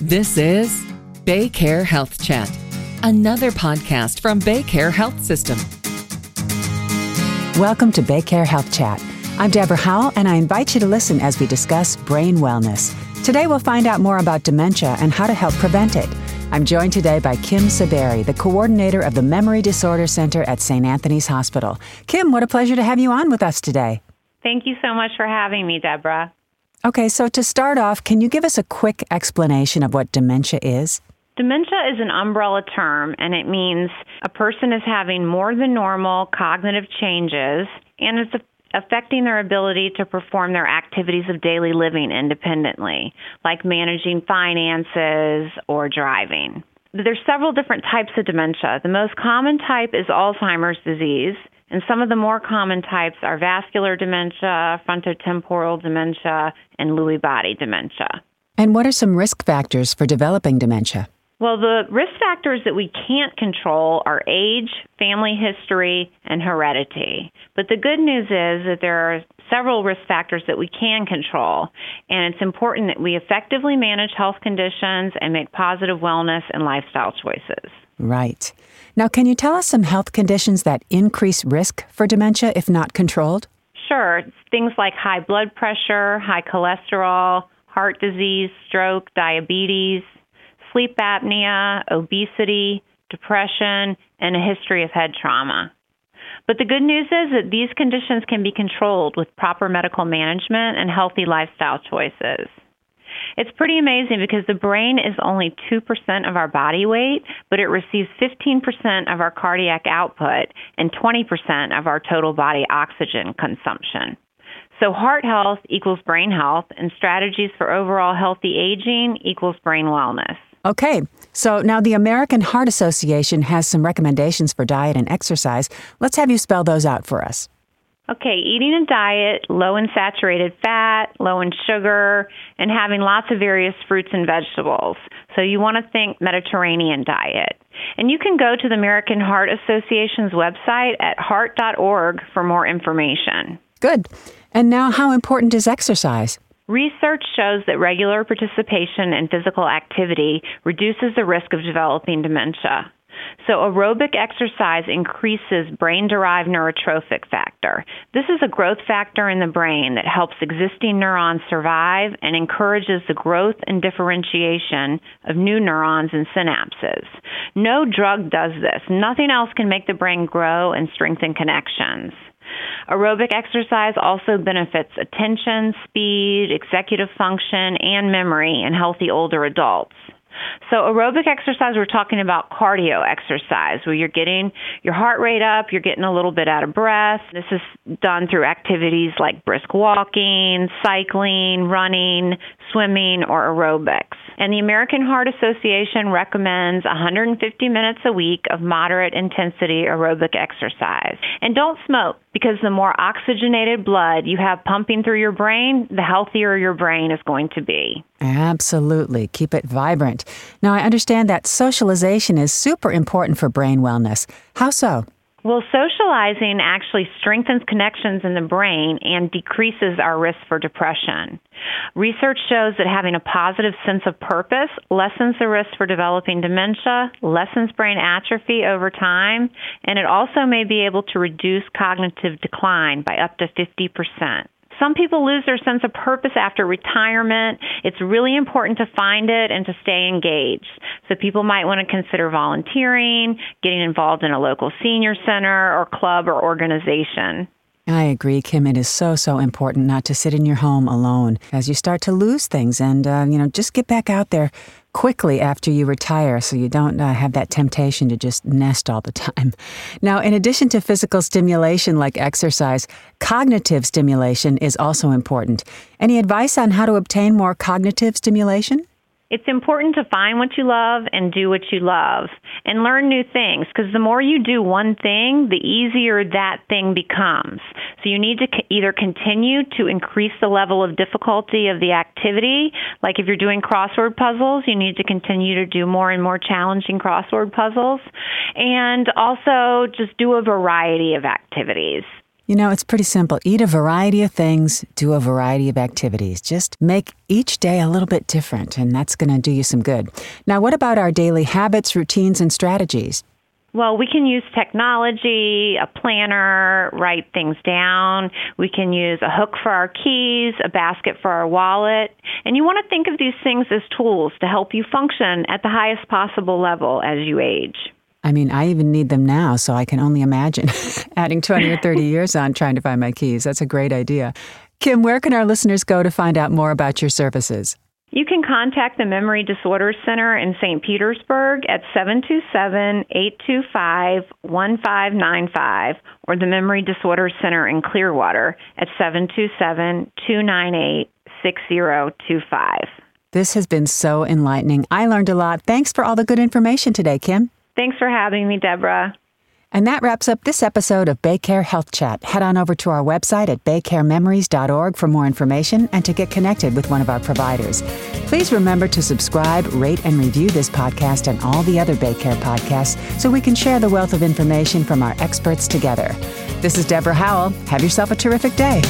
This is Baycare Health Chat, another podcast from Baycare Health System. Welcome to Baycare Health Chat. I'm Deborah Howell, and I invite you to listen as we discuss brain wellness. Today, we'll find out more about dementia and how to help prevent it. I'm joined today by Kim Saberi, the coordinator of the Memory Disorder Center at St. Anthony's Hospital. Kim, what a pleasure to have you on with us today. Thank you so much for having me, Deborah. Okay, so to start off, can you give us a quick explanation of what dementia is? Dementia is an umbrella term, and it means a person is having more than normal cognitive changes and it's affecting their ability to perform their activities of daily living independently, like managing finances or driving. There's several different types of dementia. The most common type is Alzheimer's disease, and some of the more common types are vascular dementia, frontotemporal dementia, and Lewy body dementia. And what are some risk factors for developing dementia? Well, the risk factors that we can't control are age, family history, and heredity. But the good news is that there are several risk factors that we can control, and it's important that we effectively manage health conditions and make positive wellness and lifestyle choices. Right. Now, can you tell us some health conditions that increase risk for dementia if not controlled? Sure. Things like high blood pressure, high cholesterol, heart disease, stroke, diabetes, sleep apnea, obesity, depression, and a history of head trauma. But the good news is that these conditions can be controlled with proper medical management and healthy lifestyle choices. It's pretty amazing because the brain is only 2% of our body weight, but it receives 15% of our cardiac output and 20% of our total body oxygen consumption. So, heart health equals brain health, and strategies for overall healthy aging equals brain wellness. Okay, so now the American Heart Association has some recommendations for diet and exercise. Let's have you spell those out for us. Okay, eating a diet low in saturated fat, low in sugar, and having lots of various fruits and vegetables. So you want to think Mediterranean diet. And you can go to the American Heart Association's website at heart.org for more information. Good. And now, how important is exercise? Research shows that regular participation in physical activity reduces the risk of developing dementia. So, aerobic exercise increases brain derived neurotrophic factor. This is a growth factor in the brain that helps existing neurons survive and encourages the growth and differentiation of new neurons and synapses. No drug does this. Nothing else can make the brain grow and strengthen connections. Aerobic exercise also benefits attention, speed, executive function, and memory in healthy older adults. So, aerobic exercise, we're talking about cardio exercise where you're getting your heart rate up, you're getting a little bit out of breath. This is done through activities like brisk walking, cycling, running, swimming, or aerobics. And the American Heart Association recommends 150 minutes a week of moderate intensity aerobic exercise. And don't smoke because the more oxygenated blood you have pumping through your brain, the healthier your brain is going to be. Absolutely. Keep it vibrant. Now, I understand that socialization is super important for brain wellness. How so? Well, socializing actually strengthens connections in the brain and decreases our risk for depression. Research shows that having a positive sense of purpose lessens the risk for developing dementia, lessens brain atrophy over time, and it also may be able to reduce cognitive decline by up to 50%. Some people lose their sense of purpose after retirement. It's really important to find it and to stay engaged. So people might want to consider volunteering, getting involved in a local senior center or club or organization. I agree, Kim. It is so, so important not to sit in your home alone as you start to lose things and, uh, you know, just get back out there quickly after you retire so you don't uh, have that temptation to just nest all the time. Now, in addition to physical stimulation like exercise, cognitive stimulation is also important. Any advice on how to obtain more cognitive stimulation? It's important to find what you love and do what you love and learn new things because the more you do one thing, the easier that thing becomes. So you need to either continue to increase the level of difficulty of the activity, like if you're doing crossword puzzles, you need to continue to do more and more challenging crossword puzzles, and also just do a variety of activities. You know, it's pretty simple. Eat a variety of things, do a variety of activities. Just make each day a little bit different, and that's going to do you some good. Now, what about our daily habits, routines, and strategies? Well, we can use technology, a planner, write things down. We can use a hook for our keys, a basket for our wallet. And you want to think of these things as tools to help you function at the highest possible level as you age. I mean, I even need them now, so I can only imagine adding 20 or 30 years on trying to find my keys. That's a great idea. Kim, where can our listeners go to find out more about your services? You can contact the Memory Disorders Center in St. Petersburg at 727 825 1595 or the Memory Disorders Center in Clearwater at 727 298 6025. This has been so enlightening. I learned a lot. Thanks for all the good information today, Kim. Thanks for having me, Deborah. And that wraps up this episode of Baycare Health Chat. Head on over to our website at baycarememories.org for more information and to get connected with one of our providers. Please remember to subscribe, rate, and review this podcast and all the other Baycare podcasts so we can share the wealth of information from our experts together. This is Deborah Howell. Have yourself a terrific day.